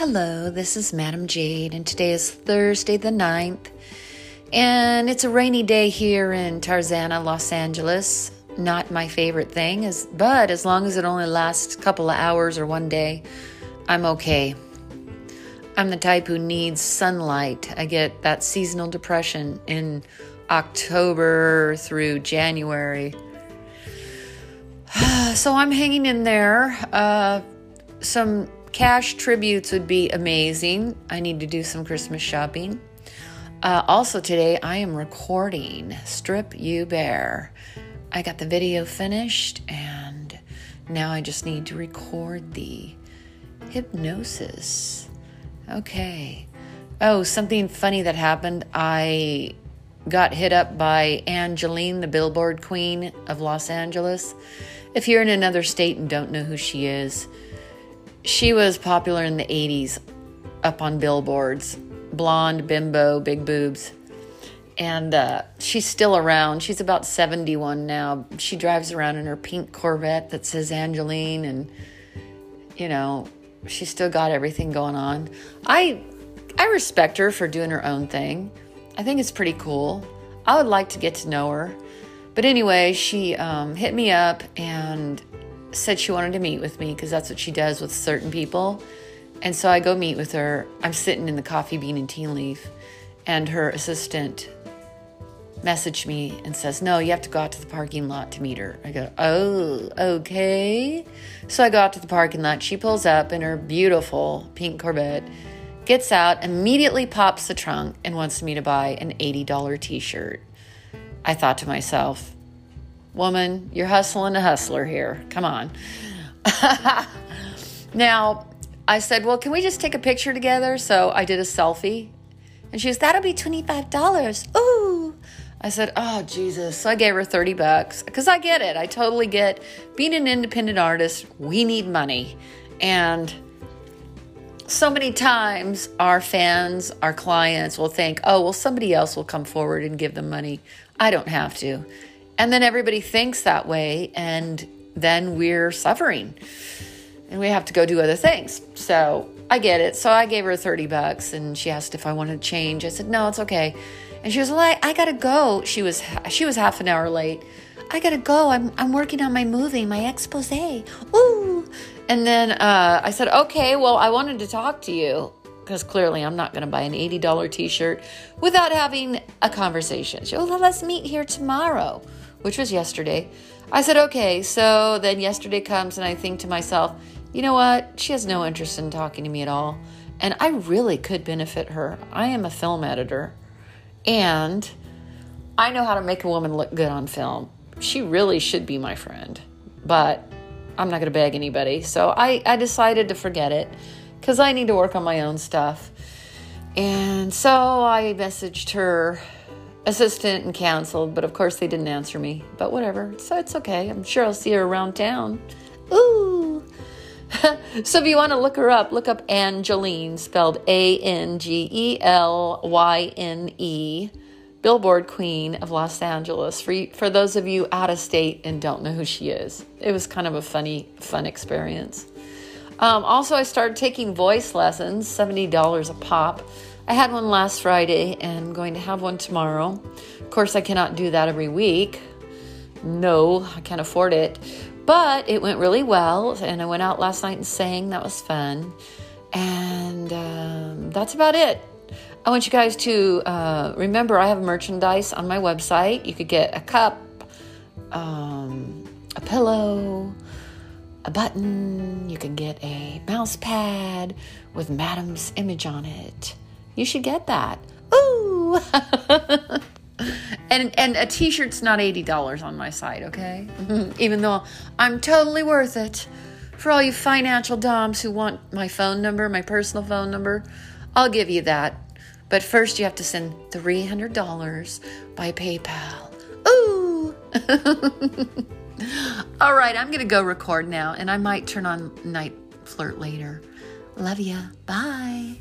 Hello, this is Madam Jade, and today is Thursday the 9th, and it's a rainy day here in Tarzana, Los Angeles. Not my favorite thing, is, but as long as it only lasts a couple of hours or one day, I'm okay. I'm the type who needs sunlight. I get that seasonal depression in October through January. so I'm hanging in there. Uh, some cash tributes would be amazing. I need to do some Christmas shopping. Uh, also, today I am recording Strip You Bare. I got the video finished and now I just need to record the hypnosis. Okay. Oh, something funny that happened. I got hit up by Angelyne, the billboard queen of Los Angeles. If you're in another state and don't know who she is, she was popular in the 80s up on billboards. Blonde, bimbo, big boobs. And uh, she's still around. She's about 71 now. She drives around in her pink Corvette that says Angelyne, and, you know, she's still got everything going on. I, I respect her for doing her own thing. I think it's pretty cool. I would like to get to know her. But anyway, she um, hit me up and said she wanted to meet with me because that's what she does with certain people. And so I go meet with her. I'm sitting in the coffee bean and tea leaf, and her assistant messaged me and says, No, you have to go out to the parking lot to meet her. I go, Oh, okay. So I go out to the parking lot. She pulls up in her beautiful pink Corvette, gets out, immediately pops the trunk, and wants me to buy an $80 t shirt. I thought to myself, Woman, you're hustling a hustler here. Come on. now, I said, Well, can we just take a picture together? So I did a selfie. And she goes, That'll be $25. Ooh. I said, Oh, Jesus. So I gave her 30 bucks because I get it. I totally get being an independent artist, we need money. And so many times our fans, our clients will think, oh, well, somebody else will come forward and give them money. I don't have to. And then everybody thinks that way, and then we're suffering and we have to go do other things. So I get it. So I gave her 30 bucks and she asked if I wanted to change. I said, no, it's okay. And she was like, I gotta go. She was, she was half an hour late. I gotta go. I'm, I'm working on my movie, my expose. Ooh. And then uh, I said, okay, well, I wanted to talk to you because clearly I'm not going to buy an $80 t shirt without having a conversation. She, oh, let's meet here tomorrow which was yesterday. I said, okay. So then yesterday comes, and I think to myself, you know what? She has no interest in talking to me at all. And I really could benefit her. I am a film editor, and I know how to make a woman look good on film. She really should be my friend, but I'm not going to beg anybody. So I, I decided to forget it because I need to work on my own stuff. And so I messaged her assistant and canceled, but of course they didn't answer me. But whatever. So it's okay. I'm sure I'll see her around town. Ooh. so if you want to look her up, look up Angelyne, spelled A N G E L Y N E, Billboard Queen of Los Angeles. For, for those of you out of state and don't know who she is, it was kind of a funny, fun experience. Um, also, I started taking voice lessons, $70 a pop. I had one last Friday and I'm going to have one tomorrow. Of course, I cannot do that every week. No, I can't afford it. But it went really well, and I went out last night and sang. That was fun. And um, that's about it. I want you guys to uh, remember I have merchandise on my website. You could get a cup, um, a pillow, a button. You can get a mouse pad with Madam's image on it. You should get that. Ooh. and and a t-shirt's not $80 on my site, okay? Even though I'm totally worth it. For all you financial doms who want my phone number, my personal phone number, I'll give you that. But first you have to send $300 by PayPal. Ooh. all right, I'm going to go record now and I might turn on night flirt later. Love ya. Bye.